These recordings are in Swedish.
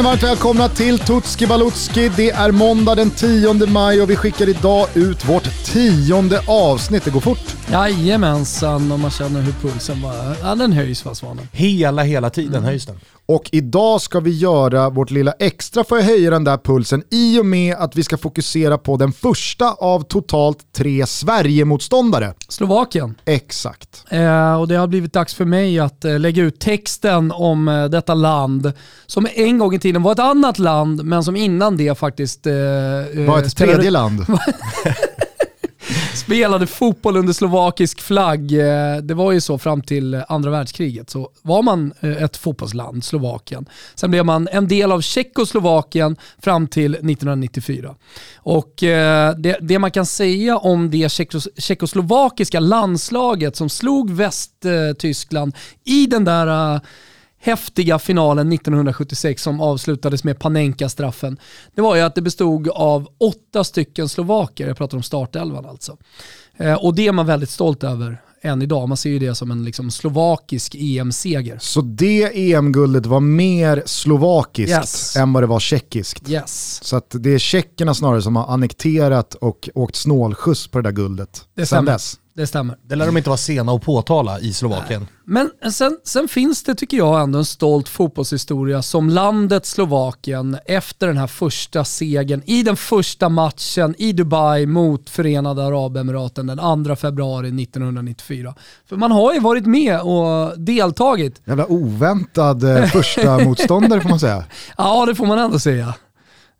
Känner varmt välkomna till Tutski Balutski. Det är måndag den 10 maj och vi skickar idag ut vårt tionde avsnitt. Det går fort. Jajamensan, och man känner hur pulsen bara, ja den höjs va Svanen? Hela, hela tiden mm. höjs den. Och idag ska vi göra vårt lilla extra för att höja den där pulsen i och med att vi ska fokusera på den första av totalt tre Sverige-motståndare. Slovakien. Exakt. Eh, och det har blivit dags för mig att eh, lägga ut texten om eh, detta land som en gång i tiden var ett annat land men som innan det faktiskt... Eh, var ett eh, tredje land. spelade fotboll under slovakisk flagg. Eh, det var ju så fram till andra världskriget. Så var man eh, ett fotbollsland, Slovakien. Sen blev man en del av Tjeckoslovakien fram till 1994. Och eh, det, det man kan säga om det tjeckoslovakiska landslaget som slog Västtyskland i den där häftiga finalen 1976 som avslutades med Panenka-straffen, det var ju att det bestod av åtta stycken slovaker, jag pratar om startelvan alltså. Eh, och det är man väldigt stolt över än idag. Man ser ju det som en liksom slovakisk EM-seger. Så det EM-guldet var mer slovakiskt yes. än vad det var tjeckiskt? Yes. Så det är tjeckerna snarare som har annekterat och åkt snålskjuts på det där guldet det sen dess? Det stämmer. Det lär de inte vara sena att påtala i Slovakien. Men sen, sen, finns det, tycker jag, ändå en stolt fotbollshistoria som landet Slovakien efter den här första segern i den första matchen i Dubai mot Förenade Arabemiraten den 2 februari 1994. För man har ju varit med och deltagit. Jävla oväntad eh, första motståndare får man säga. Ja, det får man ändå säga.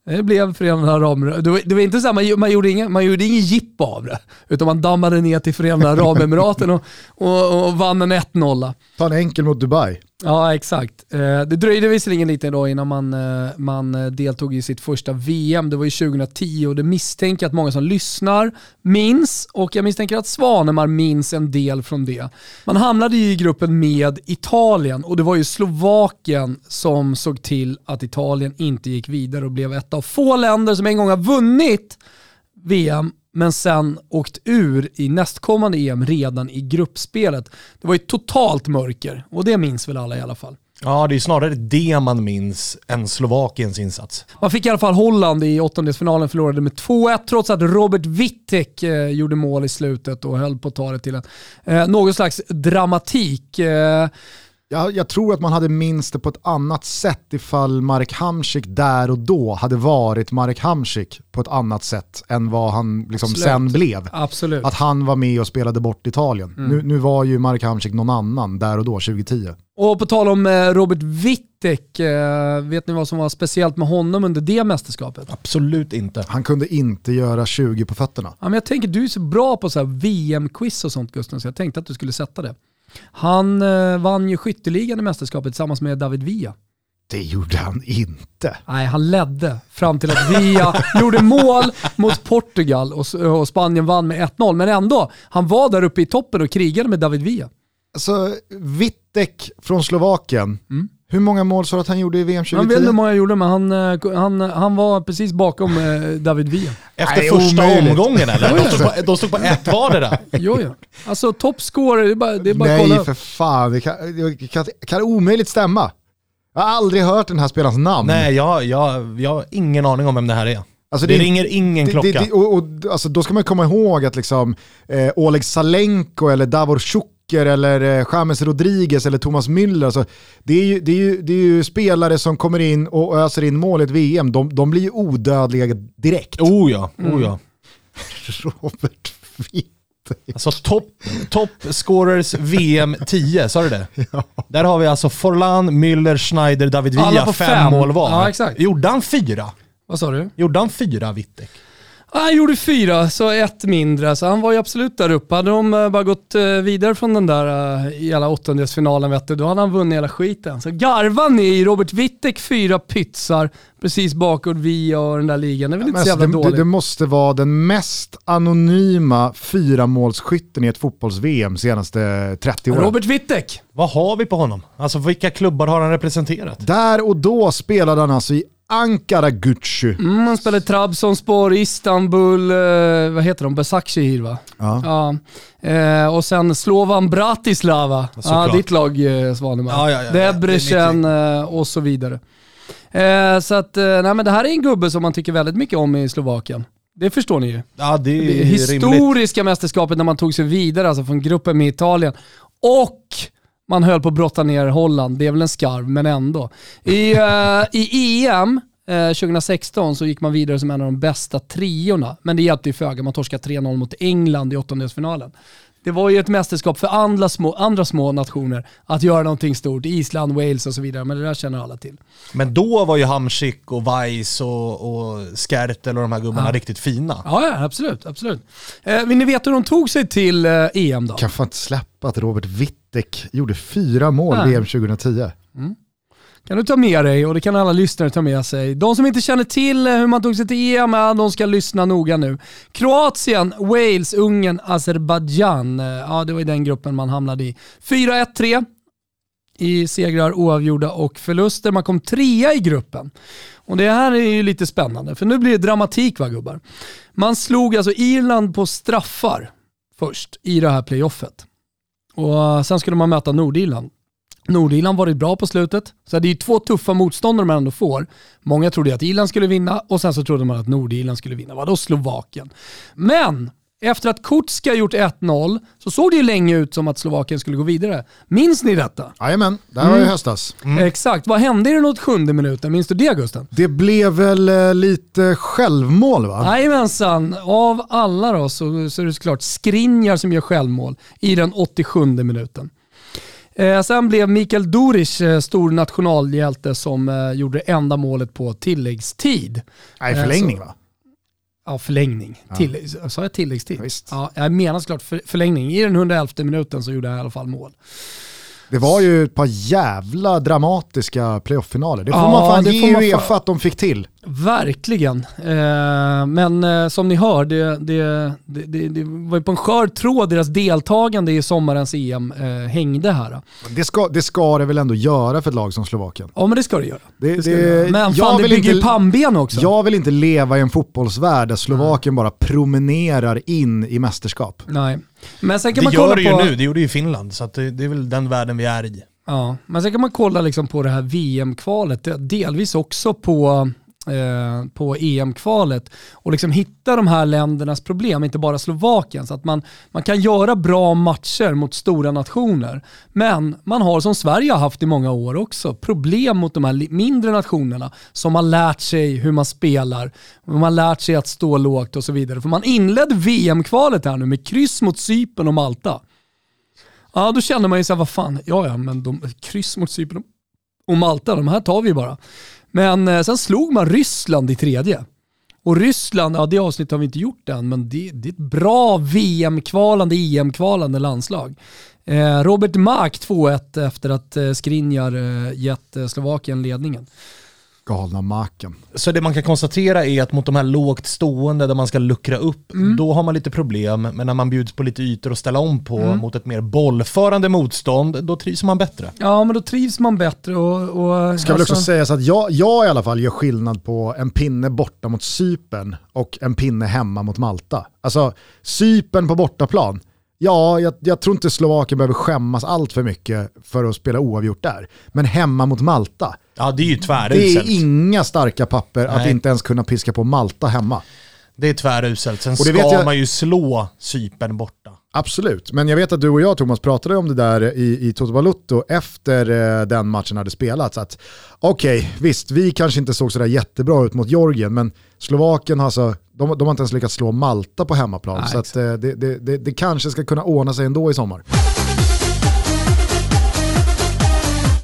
Det blev Förenade Arabemiraten. Det, var, inte så här, man, man, gjorde ingen, man gjorde ingen jippo av det. Utan man dammade ner till Förenade Arabemiraten och, och, och vann en 1-0. Ta en enkel mot Dubai. Ja, exakt. Eh, det dröjde visserligen lite då innan man, eh, man eh, deltog i sitt första VM. Det var ju 2010 och det misstänker jag att många som lyssnar minns och jag misstänker att Svanemar minns en del från det. Man hamnade i gruppen med Italien och det var ju Slovakien som såg till att Italien inte gick vidare och blev ett av få länder som en gång har vunnit VM men sen åkt ur i nästkommande EM redan i gruppspelet. Det var ju totalt mörker och det minns väl alla i alla fall. Ja, det är snarare det man minns än Slovakiens insats. Man fick i alla fall Holland i åttondelsfinalen, förlorade med 2-1 trots att Robert Wittek eh, gjorde mål i slutet och höll på att ta det till en, eh, någon slags dramatik. Eh, jag, jag, tror att man hade minst det på ett annat sätt ifall Marek Hamsik där och då hade varit Marek Hamsik på ett annat sätt än vad han liksom sen blev. Absolut. Att han var med och spelade bort Italien. Mm. Nu, nu var ju Marek Hamsik någon annan där och då, 2010. Och på tal om eh, Robert Wittek, eh, vet ni vad som var speciellt med honom under det mästerskapet? Absolut inte. Han kunde inte göra 20 på fötterna. Ja, men jag tänker, du är så bra på VM-quiz och sånt Gusten, så jag tänkte att du skulle sätta det. Han eh, vann ju skytteligan i mästerskapet tillsammans med David Villa. Det gjorde han inte. Nej, han ledde fram till att Villa gjorde mål mot Portugal och, och Spanien vann med 1-0. Men ändå, han var där uppe i toppen och krigade med David Villa. Alltså, Wittek från Slovakien, mm. Hur många mål sa du att han gjorde i VM 2010? Han vet inte hur många han gjorde, men han, eh, han, han var precis bakom eh, David Villa. Efter Nej, första omöjligt. omgången eller? De stod, på, de stod på ett vardera. jo, jo. Alltså toppscorer, det är bara, det är bara Nej kolla. för fan, det kan, det kan, kan omöjligt stämma. Jag har aldrig hört den här spelarens namn. Nej, jag, jag, jag har ingen aning om vem det här är. Alltså det, det, ringer ingen det, klocka. Det, och, och, alltså då ska man komma ihåg att liksom, eh, Oleg Salenko eller Davor Shuk Walker eller eh, James Rodriguez eller Thomas Müller. Alltså, det, är ju, det, är ju, det är ju spelare som kommer in och öser in mål i ett VM. De, de blir ju odödliga direkt. Oh ja, oh ja. Mm. Robert Witt. Alltså topp top scorers VM 10, sa du det? Ja. Där har vi alltså Forlan, Müller, Schneider, David Villa, fem, fem mål var. Ja, exakt. Gjorde han fyra? Vad sa du? Gjorde han fyra, Wittek? Han gjorde fyra, så ett mindre. Så han var ju absolut där uppe. Hade de eh, bara gått eh, vidare från den där jävla åttondelsfinalen, vet du, då hade han vunnit hela skiten. Så garvar ni i Robert Wittek fyra pytsar precis bakåt vi och den där ligan. Det är väl inte så jävla alltså, det, Det måste vara den mest anonyma fyramålsskytten i ett fotbolls-VM senaste 30 åren. Robert Wittek! Vad har vi på honom? Alltså vilka klubbar har han representerat? Där och då spelade han alltså i Ankara Gucci. Mm, han spelade Trabzonspor, Istanbul, eh, vad heter de? Besakshehir va? Ja. ja. Eh, och sen Slovan Bratislava, ja, ditt lag eh, Svanemar. Ja, ja, ja, Debrecen eh, och så vidare. Eh, så att, eh, nej men det här är en gubbe som man tycker väldigt mycket om i Slovakien. Det förstår ni ju. Ja, det är Det historiska mästerskapet när man tog sig vidare alltså från gruppen med Italien. Och man höll på att brotta ner Holland. Det är väl en skarv, men ändå. I, uh, i EM 2016 eh, så gick man vidare som en av de bästa triorna. Men det hjälpte ju föga. Man torskade 3-0 mot England i åttondelsfinalen. Det var ju ett mästerskap för andra små, andra små nationer att göra någonting stort. Island, Wales och så vidare, men det där känner alla till. Men då var ju Hamsik och Weiss och, och Skertel och de här gubbarna riktigt fina. Ja, ja absolut. absolut. Eh, vill ni veta hur de tog sig till eh, EM då? Kan fan inte släppa att Robert Wittek gjorde fyra mål Nej. VM 2010 kan du ta med dig och det kan alla lyssnare ta med sig. De som inte känner till eh, hur man tog sig till EM, de ska lyssna noga nu. Kroatien, Wales, Ungern, Azerbajdzjan. Ja, det var i den gruppen man hamnade i. 4-1-3 i segrar, oavgjorda och förluster. Man kom trea i gruppen. Och det här är ju lite spännande, för nu blir det dramatik va gubbar. Man slog alltså Irland på straffar först i det här playoffet. Och eh, sen skulle man möta Nordirland. Nordirland varit bra på slutet, så det är ju två tuffa motståndare man ändå får. Många trodde att Irland skulle vinna och sen så trodde man att Nordirland skulle vinna. Vadå Slovakien? Men efter att Kutska gjort 1-0 så såg det ju länge ut som att Slovakien skulle gå vidare. Minns ni detta? Jajamän, det här var ju höstas. Exakt. Vad hände i den 87 minuten? Minns du det Gusten? Det blev väl eh, lite självmål va? Jajamensan, av alla då så, så är det såklart Skriniar som gör självmål i den 87 minuten. Eh, sen blev Mikael Duric eh, stor nationalhjälte som eh, gjorde enda målet på tilläggstid. Nej, Eh, förlängning så- va? Ja, förlängning. Till, sa jag tilläggstid? Ja, visst. Ja, jag menar såklart för, förlängning. I den 111 minuten så gjorde jag i alla fall mål. Det var ju ett par jävla dramatiska playoff-finaler. Det får Ja, man fan ge Uefa att de fick till. Verkligen. Eh, men eh, som ni hör, det, det, det, det, det var ju på en skör tråd deras deltagande i sommarens EM eh, hängde här. Det ska, det ska det väl ändå göra för ett lag som Slovakien. Ja men det ska det göra. Det, Det ska det göra. Men jag fan det vill bygger ju inte- pannben också. Jag vill inte leva i en fotbollsvärld där Slovakien bara promenerar in i mästerskap. Nej. Men sen kan Det man gör kolla det ju på... nu, det gjorde ju Finland. Så att det, det är väl den världen vi är i. Ja, men sen kan man kolla liksom på det här VM-kvalet, delvis också på, eh, på EM-kvalet och liksom hitta de här ländernas problem, inte bara Slovakien. Så att man, man kan göra bra matcher mot stora nationer, men man har som Sverige har haft i många år också, problem mot de här mindre nationerna som har lärt sig hur man spelar, man har lärt sig att stå lågt och så vidare. För man inledde VM-kvalet här nu med kryss mot Cypern och Malta. Ja, då känner man ju såhär, vad fan, ja ja, men de, kryss mot Cypern och Malta, de här tar vi bara. Men eh, sen slog man Ryssland i tredje. Och Ryssland, ja det avsnittet har vi inte gjort än, men det, det är ett bra VM-kvalande, EM-kvalande landslag. Eh, Robert Mark 2-1 efter att eh, Skriniar eh, gett eh, Slovakien ledningen. Galna maken. Så det man kan konstatera är att mot de här lågt stående där man ska luckra upp, Mm. då har man lite problem. Men när man bjuds på lite ytor att ställa om på mot ett mer bollförande motstånd, då trivs man bättre. Ja, men då trivs man bättre och... och Ska väl också alltså- sägas att jag, jag i alla fall gör skillnad på en pinne borta mot Cypern och en pinne hemma mot Malta. Alltså Cypern på bortaplan, ja jag, jag tror inte Slovakien behöver skämmas allt för mycket för att spela oavgjort där. Men hemma mot Malta, Ja, det är ju det tväruselt. är inga starka papper att Nej. inte ens kunna piska på Malta hemma. Det är tväruselt. Sen Och det ska jag- man ju slå Cypern borta. Absolut, men jag vet att du och jag Thomas pratade om det där i, i Toto Balutto efter eh, den matchen hade spelats. att Okej, visst, vi kanske inte såg sådär jättebra ut mot Georgien, men Slovakien har, alltså, de, de har inte ens lyckats slå Malta på hemmaplan. Nej, så att, eh, det, det, det, det kanske ska kunna ordna sig ändå i sommar.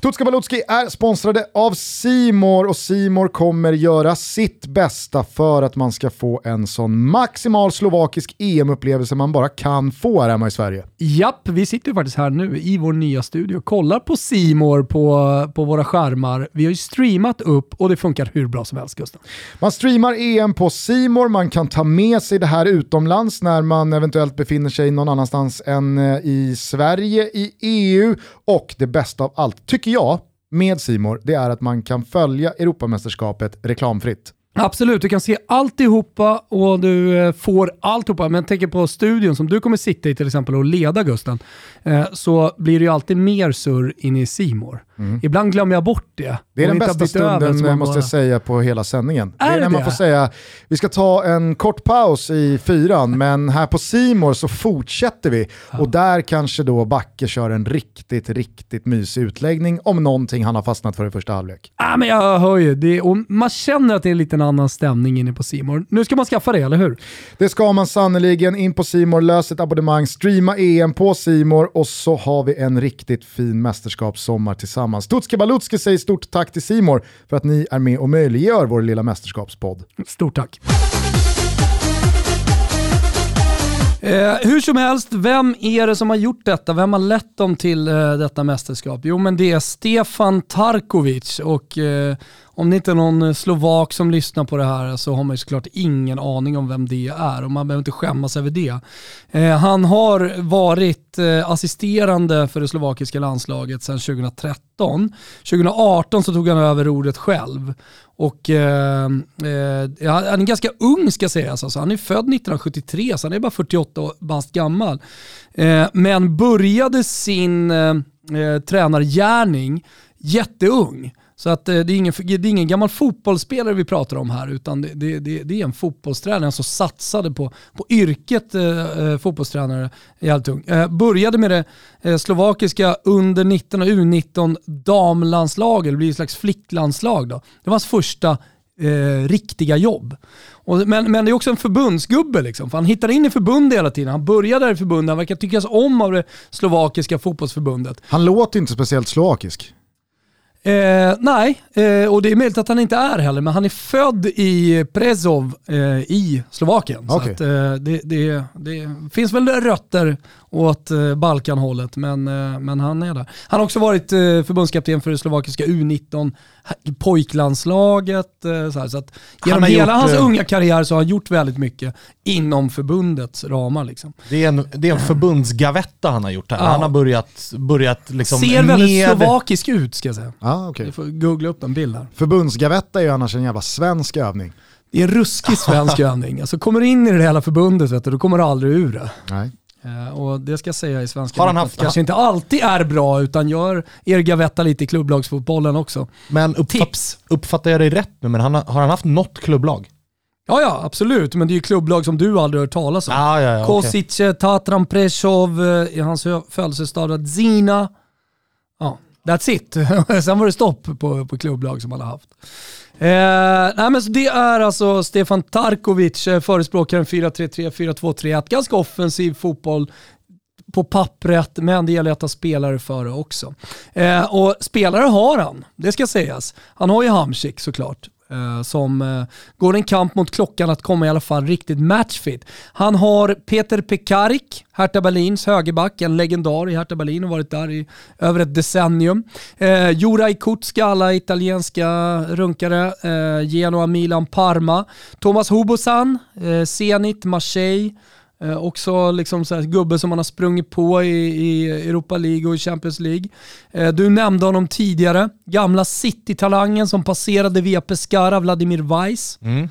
Tutska Balutski är sponsrade av Simor och Simor kommer göra sitt bästa för att man ska få en sån maximal slovakisk EM-upplevelse man bara kan få här hemma i Sverige. Japp, vi sitter ju faktiskt här nu i vår nya studio och kollar på Simor på, på våra skärmar. Vi har ju streamat upp och det funkar hur bra som helst Gustav. Man streamar EM på Simor, man kan ta med sig det här utomlands när man eventuellt befinner sig någon annanstans än eh, i Sverige, i EU och det bästa av allt, tycker jag, med Simor, det är att man kan följa Europamästerskapet reklamfritt. Absolut, du kan se alltihopa och du eh, får alltihopa. Men jag tänker på studion som du kommer sitta i till exempel och leda Gusten. Eh, så blir det ju alltid mer surr in i Simor. Mm. Ibland glömmer jag bort det. Det är den bästa stunden måste jag säga på hela sändningen. Är det är när man får säga, vi ska ta en kort paus i fyran, men här på Simor så fortsätter vi. Ja. Och där kanske då Backe kör en riktigt, riktigt mysig utläggning om någonting han har fastnat för i första halvlek. Ja, men jag hör ju, det, och man känner att det är en liten annan stämning inne på Simor. Nu ska man skaffa det, eller hur? Det ska man sannoliken. In på Simor, lös ett abonnemang, streama EM på Simor och så har vi en riktigt fin mästerskapssommar tillsammans. Stutske Balutske säger stort tack till Simor för att ni är med och möjliggör vår lilla mästerskapspodd. Stort tack. Eh, hur som helst, vem är det som har gjort detta? Vem har lett dem till eh, detta mästerskap? Jo men det är Stefan Tarkovic och eh, om det inte är någon eh, slovak som lyssnar på det här så har man ju såklart ingen aning om vem det är och man behöver inte skämmas över det. Eh, han har varit eh, assisterande för det slovakiska landslaget sedan 2013. 2018 så tog han över ordet själv och eh, eh, han är ganska ung ska sägas. Alltså, han är född 1973 så han är bara 48 bast gammal. Eh, men började sin eh, eh tränargärning jätteung. Så att, eh, det, är ingen, det är ingen gammal fotbollsspelare vi pratar om här utan det, det, det, det är en fotbollstränare som satsade på, på yrket eh, eh fotbollstränare i Alltung. Eh, började med det eh, slovakiska under 19 och U19 damlandslaget, det blir ett slags flicklandslag. Då. Det var hans första eh, riktiga jobb. Och, men, men det är också en förbundsgubbe, liksom, för han hittar in i förbundet hela tiden. Han började där i förbundet, han verkar tyckas om av det slovakiska fotbollsförbundet. Han låter inte speciellt slovakisk. Eh, nej, eh, och det är möjligt att han inte är heller, men han är född i Prezov eh, i Slovakien. Okay. Så att, eh, det, det, det, finns väl rötter åt eh, Balkanhållet, men, eh, men han är där. Han har också varit förbundskapten för det slovakiska U19 pojklandslaget. Eh, så, här, så att genom hela gjort, hans eh, unga karriär så har han gjort väldigt mycket inom förbundets ramar. Liksom. Det, är en, det är en förbundsgavetta han har gjort här. Ja. Han har börjat, börjat liksom Ser väldigt med... slovakisk ut ska jag säga. Ah, okay. Du får googla upp en bild här. Förbundsgavetta är ju annars en jävla svensk övning. Det är en ruskig svensk övning. Alltså kommer du in i det hela förbundet vet du, då kommer du aldrig ur det. Nej. Eh, och det ska jag säga i svenska har han haft, kanske inte alltid är bra utan gör er gavetta lite i klubblagsfotbollen också. Men uppfatt, Tips. uppfattar jag dig rätt nu, men han har, han haft något klubblag? Ja, ja, absolut. Men det är ju klubblag som du aldrig hört talas om. Ah, ja, ja, Kosic, okay. Tatran Preshov, i hans födelsestad Zina. Ja, that's it. Sen var det stopp på, på klubblag som han har haft. Eh, nej, men så det är alltså Stefan Tarkovic, eh, förespråkaren 4-3-3, 4-2-3-1. Ganska offensiv fotboll på pappret, men det gäller att ha spelare före också. Eh, och spelare har han, det ska sägas. Han har ju Hamsik såklart. Eh, som eh, går en kamp mot klockan att komma i alla fall riktigt matchfit. Han har Peter Pekarik, Hertha Berlins högerback, en legendar i Hertha Berlin och varit där i över ett decennium. Eh, Juraj Kutska, alla italienska runkare, eh, Genoa, Milan, Parma. Thomas Hobosan, eh, Zenit, Marseille. Eh, också liksom så här, gubbe som man har sprungit på i, i Europa League och i Champions League. Eh, du nämnde honom tidigare. Gamla City-talangen som passerade via Pescara, Vladimir Weiss. Mm.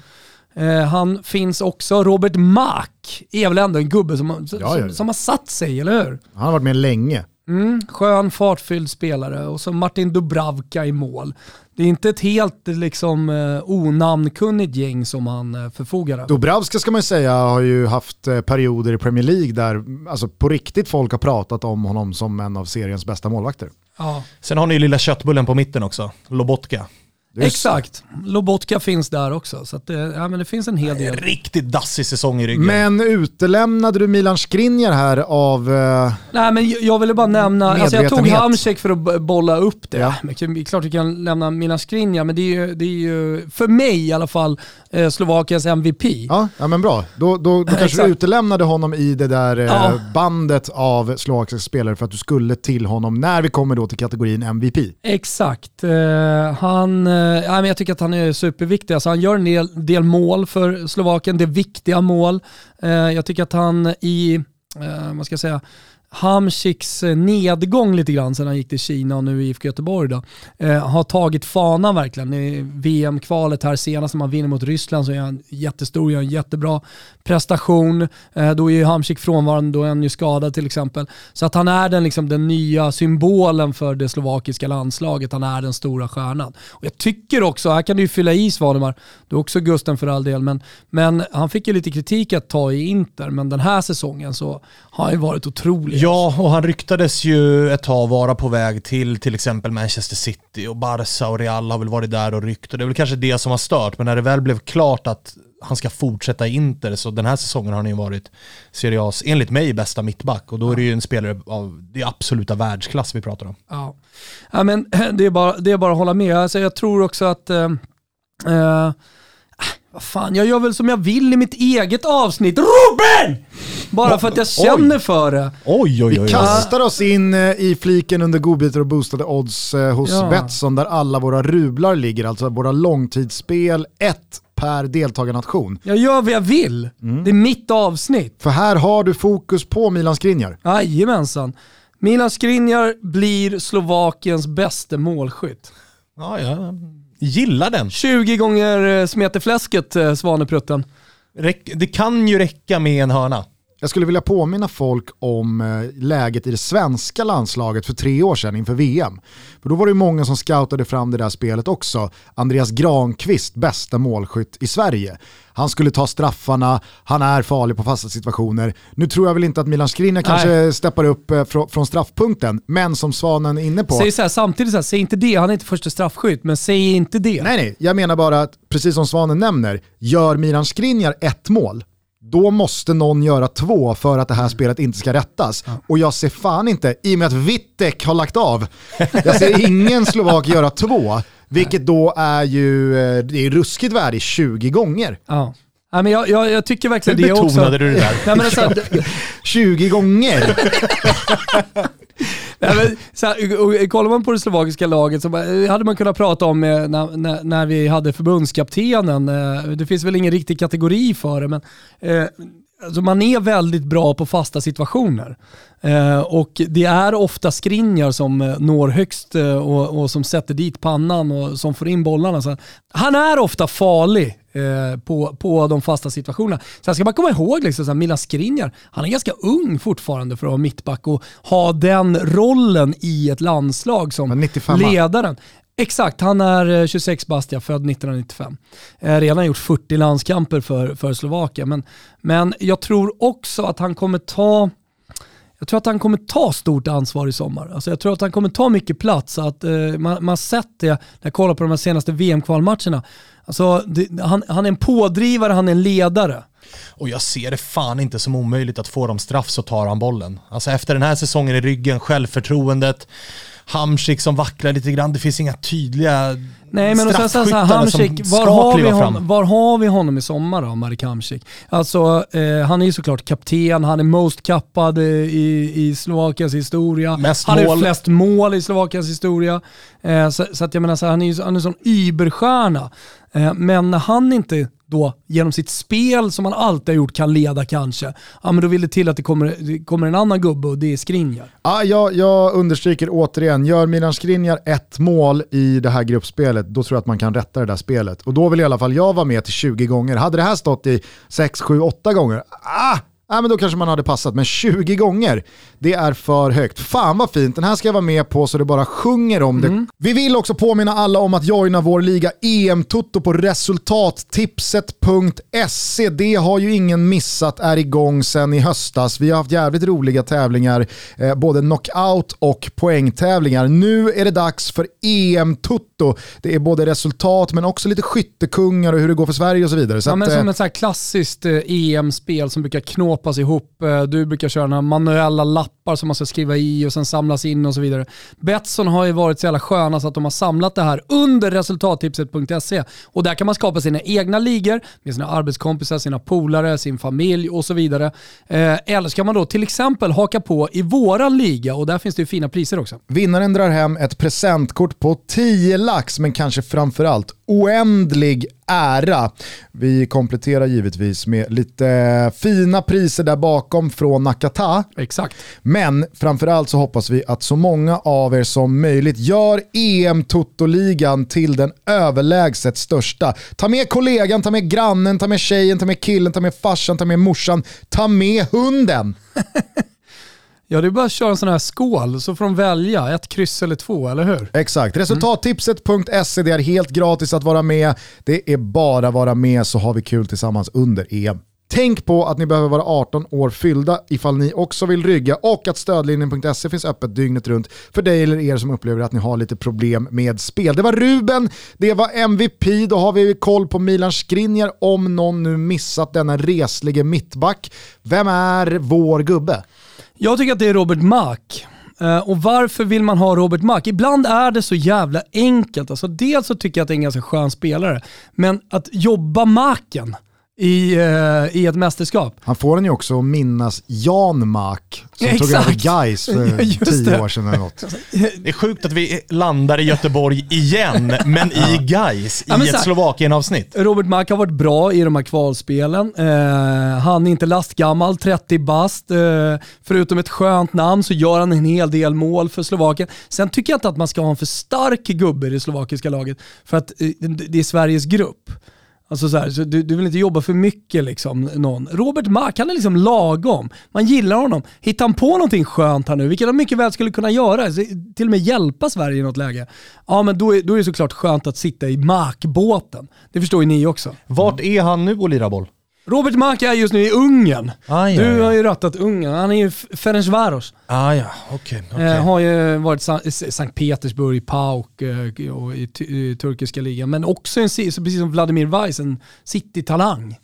Eh, han finns också. Robert Mack är väl ändå en gubbe som, ja, ja, ja. som, har satt sig, eller hur? Han har varit med länge. Mm, skön, fartfylld spelare och så Martin Dubravka i mål. Det är inte ett helt liksom, eh, onamnkunnigt gäng som han eh, förfogar över. Dubravska ska man säga har ju haft eh, perioder i Premier League där alltså, på riktigt folk har pratat om honom som en av seriens bästa målvakter. Ja. Sen har ni ju lilla köttbullen på mitten också, Lobotka. Exakt. Lobotka finns där också. Så att det, ja, men det finns en hel del. Riktigt dassig säsong i ryggen. Men utelämnade du Milan Skriniar här av uh, Nej men jag ville bara nämna, alltså jag tog Hamsik för att bolla upp det. Ja. Men, klart vi kan lämna Milan Skriniar, men det är, ju, det är ju, för mig i alla fall, eh, Slovakiens MVP. Ja, ja men bra. Då, då, då kanske du utelämnade honom i det där eh, ja. bandet av slovakiska spelare för att du skulle till honom när vi kommer då till kategorin MVP. Exakt. Uh, han Eh, Eh, ja, men jag tycker att han är superviktig. Alltså, han gör en del, del mål för Slovakien, det är viktiga mål. Eh, jag tycker att han i, eh, vad ska jag säga, Hamsiks eh, nedgång lite grann sedan han gick till Kina och nu i IFK Göteborg då, eh, har tagit fanan verkligen. I VM-kvalet här senast när man vinner mot Ryssland så är han jättestor, gör en jättebra prestation. Eh, då är ju Hamsik frånvarande, då är han ju skadad till exempel. Så att han är den, liksom, den nya symbolen för det slovakiska landslaget, han är den stora stjärnan. Och jag tycker också, här kan du ju fylla i Svanemar, du är också Gusten för all del, men, men han fick ju lite kritik att ta i Inter, men den här säsongen så har han ju varit otrolig. Ja, och han ryktades ju ett tag vara på väg till till exempel Manchester City och Barca och Real har väl varit där och ryckt och det är väl kanske det som har stört, men när det väl blev klart att han ska fortsätta i Inter, så den här säsongen har han ju varit Serie A's, enligt mig, bästa mittback och då är det ju en spelare av det absoluta världsklass vi pratar om. Ja, ja men det är, bara, det är bara att hålla med. Alltså, jag tror också att eh, eh, vad fan, jag gör väl som jag vill i mitt eget avsnitt. Ruben! Bara för att jag känner för det. Oj, oj, oj. Vi kastar oss in eh, i fliken under godbitar och boostade odds eh, hos Ja. Betsson där alla våra rublar ligger, alltså våra långtidsspel, ett per deltagarnation. Jag gör vad jag vill. Det är mitt avsnitt. För här har du fokus på Milan Skriniar. Jajamensan. Milan Skriniar blir Slovakiens bästa målskytt. Ja, jag gillar den. 20 gånger eh, smeter fläsket, eh, Svaneprutten. Räck, det kan ju räcka med en hörna. Jag skulle vilja påminna folk om eh, läget i det svenska landslaget för tre år sedan inför VM. För då var det många som scoutade fram det där spelet också. Andreas Granqvist, bästa målskytt i Sverige. Han skulle ta straffarna, han är farlig på fasta situationer. Nu tror jag väl inte att Milan Skriniar kanske steppar upp eh, frå- från straffpunkten, men som Svanen är inne på. Säg så här, samtidigt, så här, säg inte det. Han är inte första straffskytt, men säg inte det. Nej, nej, jag menar bara att precis som Svanen nämner, gör Milan Skriniar ett mål, då måste någon göra två för att det här spelet inte ska rättas. Och jag ser fan inte, i och med att Wittek har lagt av, jag ser ingen slovak göra två, vilket då är ju, eh, det är ruskigt värde i 20 gånger. Ja. Nej, men jag, jag, jag tycker Hur verkligen det också. betonade du det där? Nej, men det är så här, 20 gånger! Nej, men, så här, och- och kollar man på det slovakiska laget så eh, hade man kunnat prata om eh, när, när, när vi hade förbundskaptenen. eh, Det finns väl ingen riktig kategori för det, men eh, alltså man är väldigt bra på fasta situationer. Eh, och det är ofta Skriniar som eh, når högst eh, och, och som sätter dit pannan och som får in bollarna. Så han är ofta farlig eh, på, på de fasta situationerna. Sen ska man komma ihåg, liksom, så här, Milan Skriniar, han är ganska ung fortfarande för att vara mittback och ha den rollen i ett landslag som Men 95. ledaren. Exakt, han är eh, 26 bast, född 1995. Eh, redan gjort 40 landskamper för, för Slovakien. Men, men jag tror också att han kommer ta jag tror att han kommer ta stort ansvar i sommar. Alltså jag tror att han kommer ta mycket plats. Att, eh, man, man har sett det när jag kollar på de här senaste VM-kvalmatcherna. Alltså, det, han, han är en pådrivare, han är en ledare. Och jag ser det fan inte som omöjligt att få dem straff så tar han bollen. Alltså efter den här säsongen i ryggen, självförtroendet, Hamsik som vacklar lite grann, det finns inga tydliga Nej men och sen så här, straffskyttarna Hamsik, var har, vi kliva hon, fram. var har vi honom i sommar då, Marek Hamsik? Alltså eh, han är ju såklart kapten, han är most kappad eh, i, i Slovakiens historia. Mest han har flest mål i Slovakiens historia. Eh, så, så att jag menar, så här, han är ju han är en sån überstjärna. Eh, men när han inte då genom sitt spel som han alltid har gjort kan leda kanske, ja men då vill det till att det kommer, det kommer en annan gubbe och det är Skriniar. Ja, jag, jag understryker återigen, gör Milan Skriniar ett mål i det här gruppspelet, då tror jag att man kan rätta det där spelet. Och då vill i alla fall jag vara med till 20 gånger. Hade det här stått i 6, 7, 8 gånger, ah, Ja, men då kanske man hade passat, men 20 gånger, det är för högt. Fan vad fint, den här ska jag vara med på så det bara sjunger om det. Vi vill också påminna alla om att joina vår liga EM-toto på resultattipset.se. Det har ju ingen missat, är igång sedan i höstas. Vi har haft jävligt roliga tävlingar, eh, både knockout och poängtävlingar. Nu är det dags för EM-toto. Det är både resultat men också lite skyttekungar och hur det går för Sverige och så vidare. Så Ja, men att, eh, som ett så här klassiskt eh, EM-spel som brukar knåpas ihop. Eh, du brukar köra några manuella lappar som man ska skriva i och sen samlas in och så vidare. Betsson har ju varit så jävla sköna så att de har samlat det här under resultattipset.se och där kan man skapa sina egna ligor med sina arbetskompisar, sina polare, sin familj och så vidare. Eh, eller så kan man då till exempel haka på i våran liga och där finns det ju fina priser också. Vinnaren drar hem ett presentkort på 10 lax, men kanske framförallt oändlig ära. Vi kompletterar givetvis med lite fina priser där bakom från Nakata. Exakt. Men framförallt så hoppas vi att så många av er som möjligt gör EM Toto-ligan till den överlägset största. Ta med kollegan, ta med grannen, ta med tjejen, ta med killen, ta med farsan, ta med morsan, ta med hunden. Ja, det är bara att köra en sån här skål så får de välja ett kryss eller två, eller hur? Exakt. Resultattipset.se, det är helt gratis att vara med. Det är bara att vara med så har vi kul tillsammans under EM. Tänk på att ni behöver vara 18 år fyllda ifall ni också vill rygga och att stödlinjen.se finns öppet dygnet runt för dig eller er som upplever att ni har lite problem med spel. Det var Ruben, det var MVP, då har vi koll på Milan Skriniar om någon nu missat denna reslige mittback. Vem är vår gubbe? Jag tycker att det är Robert Mack. Eh, och varför vill man ha Robert Mack? Ibland är det så jävla enkelt. Alltså, dels så tycker jag att det är en ganska skön spelare, men att jobba Macken i, uh, i ett mästerskap. Han får den ju också att minnas Jan Mack som Exakt. tog över Gais för Just tio det. år sedan eller något. Det är sjukt att vi landar i Göteborg igen, men i Gais Ja, men i så ett Slovakien-avsnitt. Robert Mack har varit bra i de här kvalspelen. Eh, han är inte lastgammal, 30 bast. Eh, förutom ett skönt namn så gör han en hel del mål för Slovakien. Sen tycker jag inte att man ska ha en för stark gubbe i det slovakiska laget för att det är Sveriges grupp. Alltså så här, så du, du vill inte jobba för mycket liksom, någon. Robert Mark, han är liksom lagom. Man gillar honom. Hittar han på någonting skönt här nu, vilket han mycket väl skulle kunna göra, till och med hjälpa Sverige i något läge, ja men då är, då är det såklart skönt att sitta i Mack-båten. Det förstår ju ni också. Vart är han nu och lirar boll? Robert Mack är just nu i Ungern. Ah, ja, du ja. har ju rattat Ungern. Han är ju Ferencvaros. Ah, ja, okej. okej. Eh, har ju varit i Sa- i Sankt Petersburg, PAOK eh, och i, i turkiska ligan. Men också en, precis som Vladimir Weiss, en City-talang.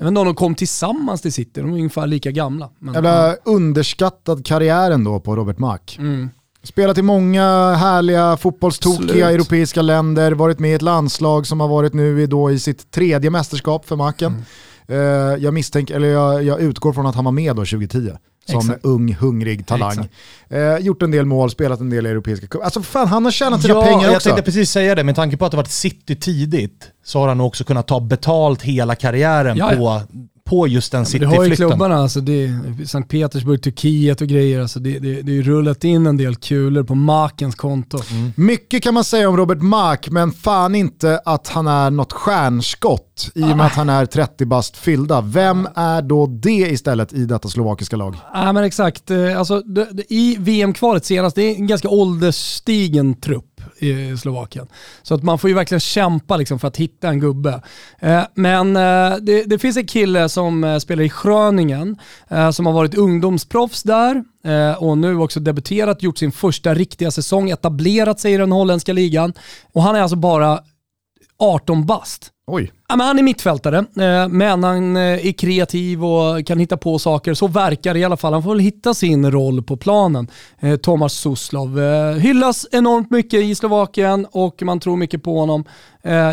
Inte om de kom tillsammans till City, de är ungefär lika gamla. Men, Jävla underskattad karriär ändå på Robert Mack. mm. Spelat i många härliga fotbollstokiga Slut. europeiska länder, varit med i ett landslag som har varit nu i, då i sitt tredje mästerskap för Macken. Mm. Eh, jag misstänker, eller jag, jag utgår från att han var med då 2010 som Exakt. ung, hungrig talang. Eh, gjort en del mål, spelat en del europeiska cup. Alltså fan, han har tjänat sina Ja, pengar jag också. tänkte precis säga det. Med tanke på att det varit City tidigt så har han nog också kunnat ta betalt hela karriären Ja, ja. På, på just den Men du har ju klubbarna, alltså det är Sankt Petersburg, Turkiet och grejer. Alltså det, det, det är ju rullat in en del kulor på Makens konto. Mycket kan man säga om Robert Mack, men fan inte att han är något stjärnskott i och med att han är 30 bast fyllda. Vem är då det istället i detta slovakiska lag? Ja men exakt. Eh, Alltså, det, det, I VM-kvalet senast, det är en ganska ålderstigen trupp i Slovakien. Så att man får ju verkligen kämpa liksom för att hitta en gubbe. Eh, men eh, det, det finns en kille som eh, spelar i Gröningen, som har varit ungdomsproffs där och nu också debuterat, gjort sin första riktiga säsong, etablerat sig i den holländska ligan. Och han är alltså bara 18 bast. Oj. Ja, men han är mittfältare, eh, men han eh, är kreativ och kan hitta på saker. Så verkar det i alla fall. Han får väl hitta sin roll på planen. Thomas Tomas Suslov hyllas enormt mycket i Slovakien och man tror mycket på honom.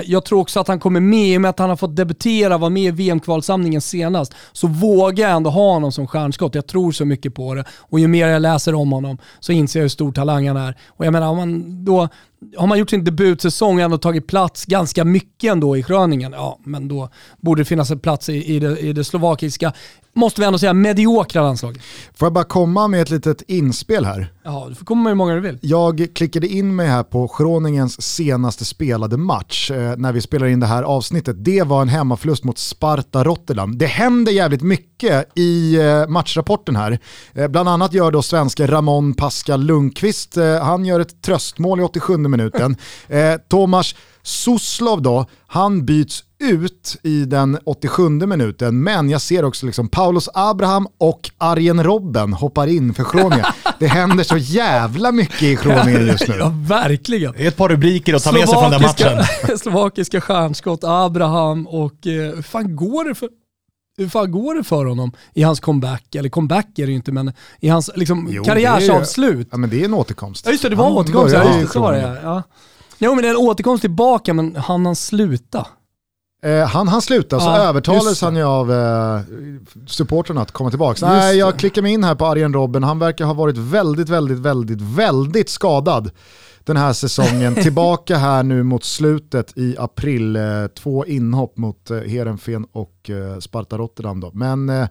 Jag tror också att han kommer med, i och med att han har fått debutera, var med i VM-kvalsamlingen senast, så vågar jag ändå ha honom som stjärnskott. Jag tror så mycket på det och ju mer jag läser om honom så inser jag hur stor talang han är. Och jag menar, om man då har man gjort sin debutsäsong och ändå tagit plats ganska mycket ändå i kröningen, ja men då borde det finnas en plats i, i, det, i det slovakiska, måste vi ändå säga, mediokra landslaget. Får jag bara komma med ett litet inspel här? Ja, du får komma hur många du vill. Jag klickade in mig här på Groningens senaste spelade match eh, när vi spelar in det här avsnittet. Det var en hemmaförlust mot Sparta Rotterdam. Det händer jävligt mycket i eh, matchrapporten här. Eh, bland annat gör då svenska Ramon Pascal Lundqvist, eh, han gör ett tröstmål i 87 minuten. Eh, Tomas Suslov då, han byts ut i den 87 minuten, men jag ser också liksom Paulus Abraham och Arjen Robben hoppar in för Groningen. Det händer så jävla mycket i Groningen just nu. Ja, verkligen. Det är ett par rubriker att ta med sig från den matchen. slovakiska stjärnskott, Abraham och eh, hur fan går det för hur fan går det för honom i hans comeback? Eller comeback är det ju inte, men i hans liksom, Jo, karriärsavslut. Ja men det är en återkomst. Ja just det, det var Han återkomst. Ja, just det, så var det ja. ja. Jo men det är en återkomst tillbaka, men han han sluta? Eh, han han slutade, så Ja, övertalades han ju av eh, supporterna att komma tillbaka. Nej, jag klickar mig in här på Arjen Robben, han verkar ha varit väldigt, väldigt, väldigt, väldigt skadad den här säsongen. Tillbaka här nu mot slutet i april. Eh, två inhopp mot eh, Heerenveen och eh, Sparta Rotterdam. Då. Men eh,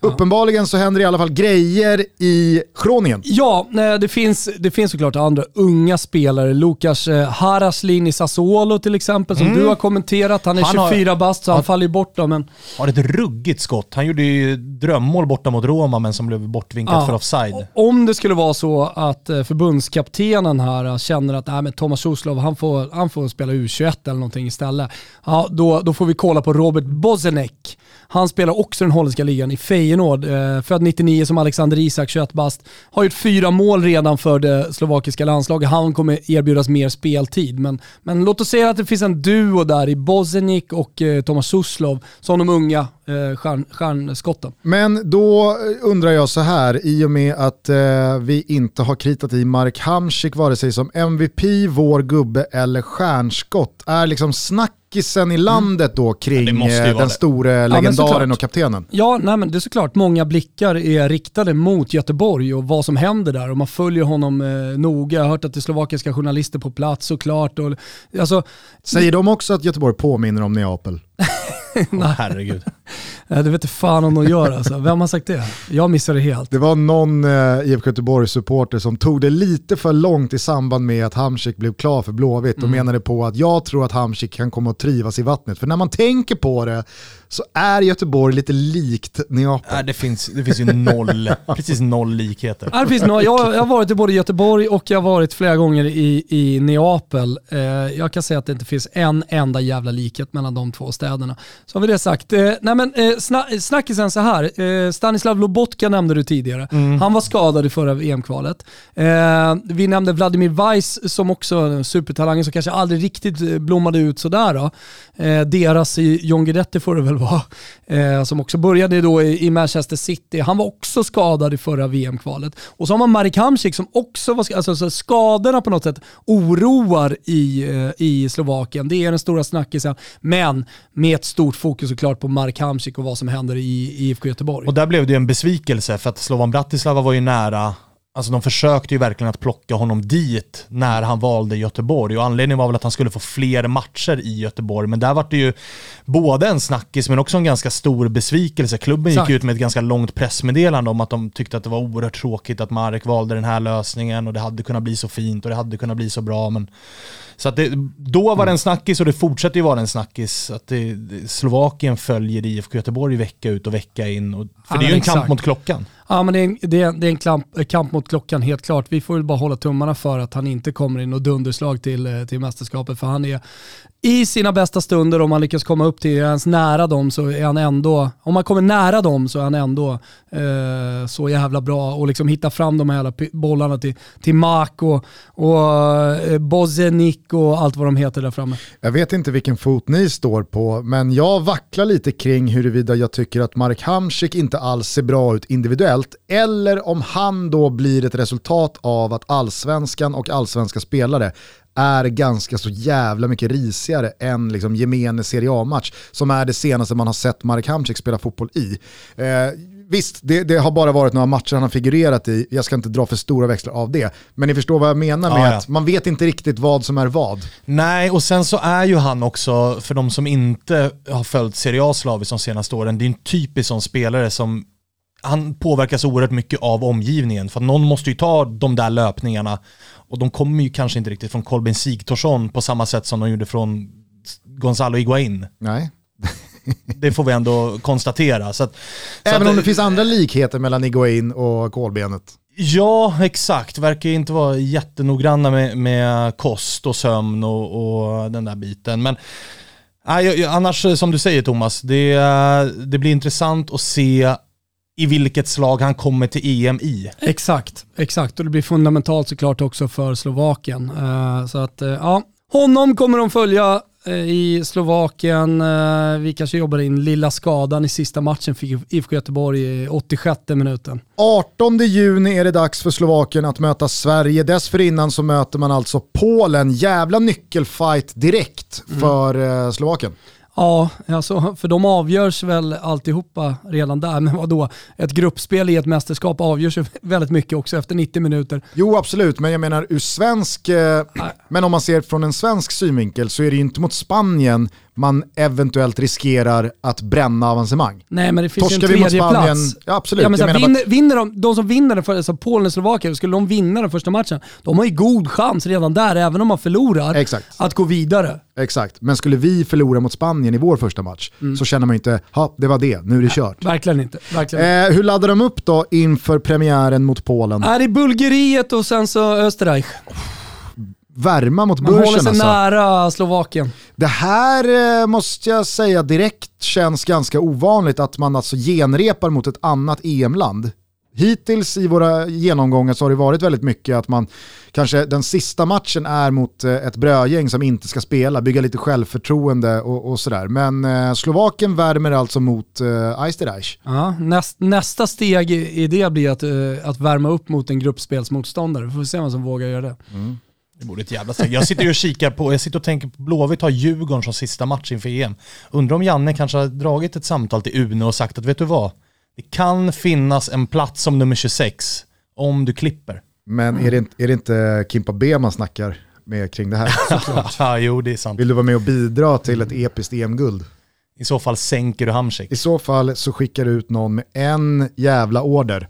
uppenbarligen så händer i alla fall grejer i Groningen. Ja, det finns, det finns såklart andra unga spelare. Lukas eh, Haraslin i Sassuolo till exempel, som du har kommenterat. Han är Han har- 24 bast så han faller ju bort då, men Har ett ruggigt skott. Han gjorde ju drömmål borta mot Roma men som blev bortvinkat Ja. för offside. Om det skulle vara så att eh, förbundskaptenen här eh, känner att nej, men Thomas Roslov han får, han får spela U21 eller någonting istället, ja, då, då får vi kolla på Robert Bozenek. Han spelar också den holländska ligan i Feyenoord. Eh, född 99 som Alexander Isak, 21 bast. Har gjort fyra mål redan för det slovakiska landslaget. Han kommer erbjudas mer speltid. Men, men låt oss säga att det finns en duo där i Bozenik och eh, Thomas Suslov som de unga eh, stjärn, stjärnskotten. Men då undrar jag så här, i och med att eh, vi inte har kritat i Mark Hamsik vare sig som MVP, vår gubbe eller stjärnskott, är liksom snackisen i landet då kring ju eh, den det. store legendaren såklart. och kaptenen? Ja, nej, men det är såklart många blickar är riktade mot Göteborg och vad som händer där och man följer honom eh, noga. Jag har hört att det är slovakiska journalister på plats såklart. Och, alltså, Säger de också att Göteborg påminner om Neapel? oh, herregud eh, det vet inte fan om de gör alltså. Vem har sagt det? Jag missade det helt. Det var någon eh, IFK Göteborg-supporter som tog det lite för långt i samband med att Hamsik blev klar för Blåvitt och menade på att jag tror att Hamsik kan komma att trivas i vattnet. För när man tänker på det så är Göteborg lite likt Neapel. Nej, det, finns, det finns ju noll, precis noll likheter. Ja, det finns några, jag, jag har varit i både Göteborg och jag har varit flera gånger i, i Neapel. Eh, jag kan säga att det inte finns en enda jävla likhet mellan de två städerna. Så har vi det sagt. Eh, nej men, eh, sna, snackisen så här. Eh, Stanislav Lobotka nämnde du tidigare. Han var skadad i förra VM-kvalet. Eh, vi nämnde Vladimir Weiss som också är en supertalang som kanske aldrig riktigt eh, blommade ut sådär. Då. Eh, deras John Guidetti får det väl vara. Eh, som också började då i, i Manchester City. Han var också skadad i förra VM-kvalet. Och så har man Marek Hamsik som också var. Alltså, så skadorna på något sätt oroar i, eh, i Slovakien. Det är den stora snackisen. Men med ett stort fokus såklart på Marek Hamsik vad som händer i, IFK Göteborg. Och där blev det ju en besvikelse för att Slovan Bratislava var ju nära Alltså de försökte ju verkligen att plocka honom dit när han valde Göteborg och anledningen var väl att han skulle få fler matcher i Göteborg. Men där var det ju både en snackis men också en ganska stor besvikelse. Klubben Exakt. gick ut med ett ganska långt pressmeddelande om att de tyckte att det var oerhört tråkigt att Marek valde den här lösningen och det hade kunnat bli så fint och det hade kunnat bli så bra. Men så att det, då var det en snackis och det fortsätter ju vara en snackis. Att det, Slovakien följer IFK Göteborg vecka ut och vecka in. Och, för Ja, det är ju en kamp exakt. mot klockan. Ja, men det är en, det är, det är en kamp, kamp mot klockan helt klart. Vi får väl bara hålla tummarna för att han inte kommer in och dunderslag till, eh, till mästerskapet. För han är i sina bästa stunder, om han lyckas komma upp till ens nära dem så är han ändå, om man kommer nära dem så är han ändå eh, så jävla bra och liksom hitta fram de här jävla bollarna till, till Mark och, och eh, Bozenik och allt vad de heter där framme. Jag vet inte vilken fot ni står på, men jag vacklar lite kring huruvida jag tycker att Marek Hamsik inte alls ser bra ut individuellt, eller om han då blir ett resultat av att allsvenskan och allsvenska spelare är ganska så jävla mycket risigare än liksom gemene Serie A-match, som är det senaste man har sett Marek Hamsik spela fotboll i. Eh, visst, det, det har bara varit några matcher han har figurerat i, jag ska inte dra för stora växlar av det, men ni förstår vad jag menar med Ja, ja. att man vet inte riktigt vad som är vad. Nej, och sen så är ju han också, för de som inte har följt Serie A slaviskt de senaste åren, det är en typisk sån spelare som han påverkas oerhört mycket av omgivningen. För att någon måste ju ta de där löpningarna. Och de kommer ju kanske inte riktigt från Kolben Sigthorsson på samma sätt som de gjorde från Gonzalo Higuain. Nej. Det får vi ändå konstatera. Så att, så Även att, om det finns andra likheter mellan Iguain och kolbenet. Ja, exakt. Verkar ju inte vara jättenoggranna med, med kost och sömn och, och den där biten. Men nej, annars, eh, som du säger Thomas, det, eh, det blir intressant att se i vilket slag han kommer till EM i. Exakt, exakt. Och det blir fundamentalt såklart också för Slovakien. Eh, så att, ja, honom kommer de följa eh, i Slovakien. Eh, vi kanske jobbar in lilla skadan i sista matchen för IFK Göteborg i 86 minuten. 18 juni är det dags för Slovakien att möta Sverige. Dessförinnan så möter man alltså Polen. Jävla nyckelfight direkt för eh, Slovakien. Ja, alltså, för de avgörs väl alltihopa redan där. Men vadå? Ett gruppspel i ett mästerskap avgörs ju väldigt mycket också efter 90 minuter. Jo absolut, men jag menar ur svensk, eh, men om man ser från en svensk synvinkel så är det ju inte mot Spanien man eventuellt riskerar att bränna avancemang. Nej men det finns Torskar ju en vi mot tredje Spanien, plats. ja, absolut. Ja, men så här, vinner, vinner de, de som vinner den för, alltså Polen och Slovakien, skulle de vinna den första matchen, de har ju god chans redan där, även om man förlorar, Exakt. att gå vidare. Exakt, men skulle vi förlora mot Spanien i vår första match Mm. så känner man ju inte, ja det var det, nu är det kört. Verkligen inte. Verkligen. Eh, hur laddar de upp då inför premiären mot Polen? Är det Bulgariet och sen så Österreich. Värma mot Man håller sig alltså. nära Slovakien. Det här eh, måste jag säga direkt känns ganska ovanligt att man alltså genrepar mot ett annat EM-land. Hittills i våra genomgångar så har det varit väldigt mycket att man kanske den sista matchen är mot eh, ett brödgäng som inte ska spela, bygga lite självförtroende och, och sådär. Men eh, Slovakien värmer alltså mot eh, Eisterreich. Ja, näst, nästa steg i det blir att, eh, att värma upp mot en gruppspelsmotståndare. Vi får se vem som vågar göra det. Det vore ett jävla steg. Jag sitter och kikar på, jag sitter och tänker på Blåvitt har Djurgården som sista match inför EM. Undrar om Janne kanske har dragit ett samtal till Uno och sagt att vet du vad? Det kan finnas en plats som nummer 26 om du klipper. Men är, det inte, är det inte Kimpa B man snackar med kring det här? Ja, jo det är sant. Vill du vara med och bidra till ett episkt EM-guld? I så fall sänker du Hamsik. I så fall så skickar du ut någon med en jävla order.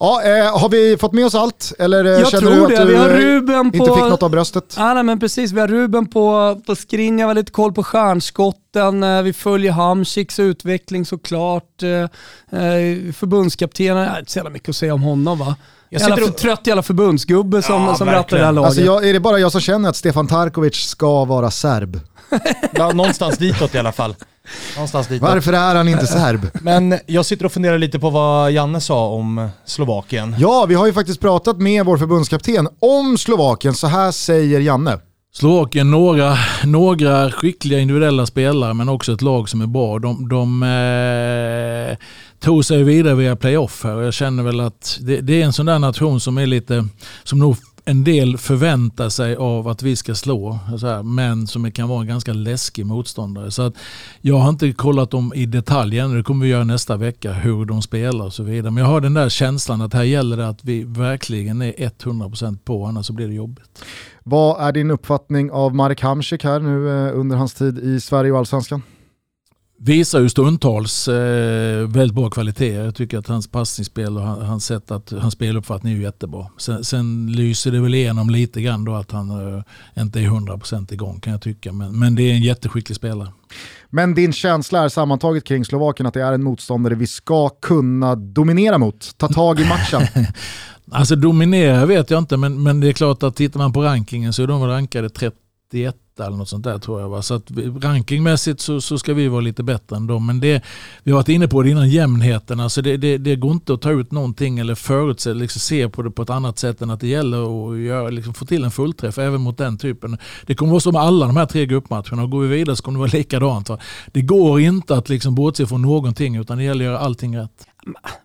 Ja, eh, har vi fått med oss allt? Eller eh, Jag känner tror du att det. du Vi har Ruben inte på... fick något av bröstet? Ah, nej, men precis, vi har Ruben på, på Skriniar, vi har lite koll på stjärnskotten, eh, vi följer Hamsiks utveckling såklart. Eh, förbundskaptenen, jag har inte så jävla mycket att säga om honom va? Jag sitter och- trött jävla förbundsgubbe som, Ja, som rattar det här laget. Alltså jag, är det bara jag som känner att Stefan Tarkovic ska vara serb? Ja, någonstans ditåt i alla fall. Någonstans ditåt. Varför är han inte serb? Men jag sitter och funderar lite på vad Janne sa om Slovakien. Ja, vi har ju faktiskt pratat med vår förbundskapten om Slovakien. Så här säger Janne. Slovakien, några, några skickliga individuella spelare men också ett lag som är bra. De, de eh, tog sig vidare via playoff här och jag känner väl att det, det är en sån där nation som är lite, som nog en del förväntar sig av att vi ska slå, så här, men som kan vara en ganska läskig motståndare. Så att jag har inte kollat dem i detalj ännu, det kommer vi göra nästa vecka, hur de spelar och så vidare. Men jag har den där känslan att här gäller det att vi verkligen är 100% på, annars så blir det jobbigt. Vad är din uppfattning av Marek Hamsik här nu eh, under hans tid i Sverige och Allsvenskan? visar ju stundtals eh, väldigt bra kvaliteter. Jag tycker att hans passningsspel och hans, sätt att, hans speluppfattning är ju jättebra. Sen, sen lyser det väl igenom lite grann då att han eh, inte är 100% igång kan jag tycka. Men, men det är en jätteskicklig spelare. Men din känsla är sammantaget kring Slovakien att det är en motståndare vi ska kunna dominera mot, ta tag i matchen? Alltså dominera vet jag inte, men, men det är klart att tittar man på rankingen så är de rankade 30 91 eller något sånt där tror jag. Va? Så att rankingmässigt så, så ska vi vara lite bättre än dem. Men det, vi har varit inne på det innan, jämnheten. Alltså det, det, det går inte att ta ut någonting eller förutse, liksom se på det på ett annat sätt än att det gäller att liksom få till en fullträff även mot den typen. Det kommer vara så med alla de här tre gruppmatcherna. Går vi vidare så kommer det vara likadant. Va? Det går inte att liksom bortse från någonting utan det gäller att göra allting rätt.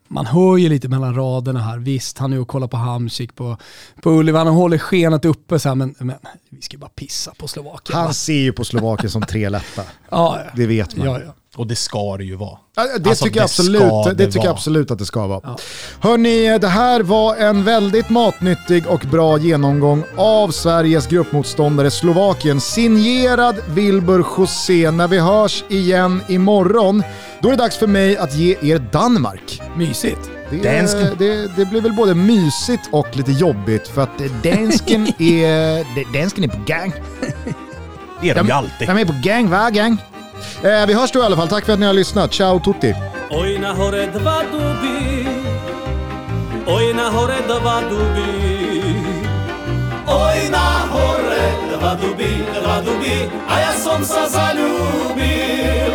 Man hör ju lite mellan raderna här. Visst, han är och kollar på Hamsik på, på Ullevi, han håller skenet uppe så här, men, men vi ska ju bara pissa på Slovakien. va? Han ser ju på Slovakien som tre lätta. ja, ja. Det vet man. Ja, ja. Och det ska det ju vara. Ja, Det Alltså, tycker jag absolut, det det tycker jag absolut att det ska vara. Hörni, det här var en väldigt matnyttig och bra genomgång av Sveriges gruppmotståndare Slovakien. Signerad Wilbur José. När vi hörs igen imorgon, då är det dags för mig att ge er Danmark. Mysigt. Det, Dansken. det, det blir väl både mysigt och lite jobbigt för att dansken är, dansken är på gang. Det är de ju alltid. De är på gang, va gang? Eh, vi hörs då i alla fall. Tack för att ni har lyssnat. Ciao tutti! Oj na hore dva duby Oj na hore dva duby Oj na hore dva duby, dva duby A ja som sa zaljubil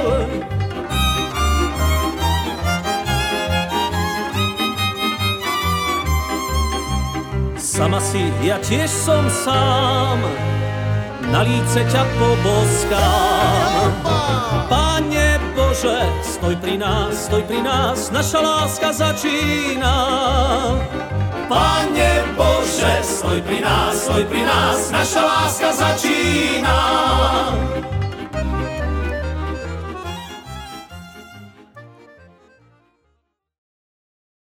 Sama si, ja tiež som sám Na líce ťa poboskám Pane Bože, stoj pri nás, stoj pri nás, naša láska začína. Pane Bože, stoj pri nás, stoj pri nás, naša láska začína.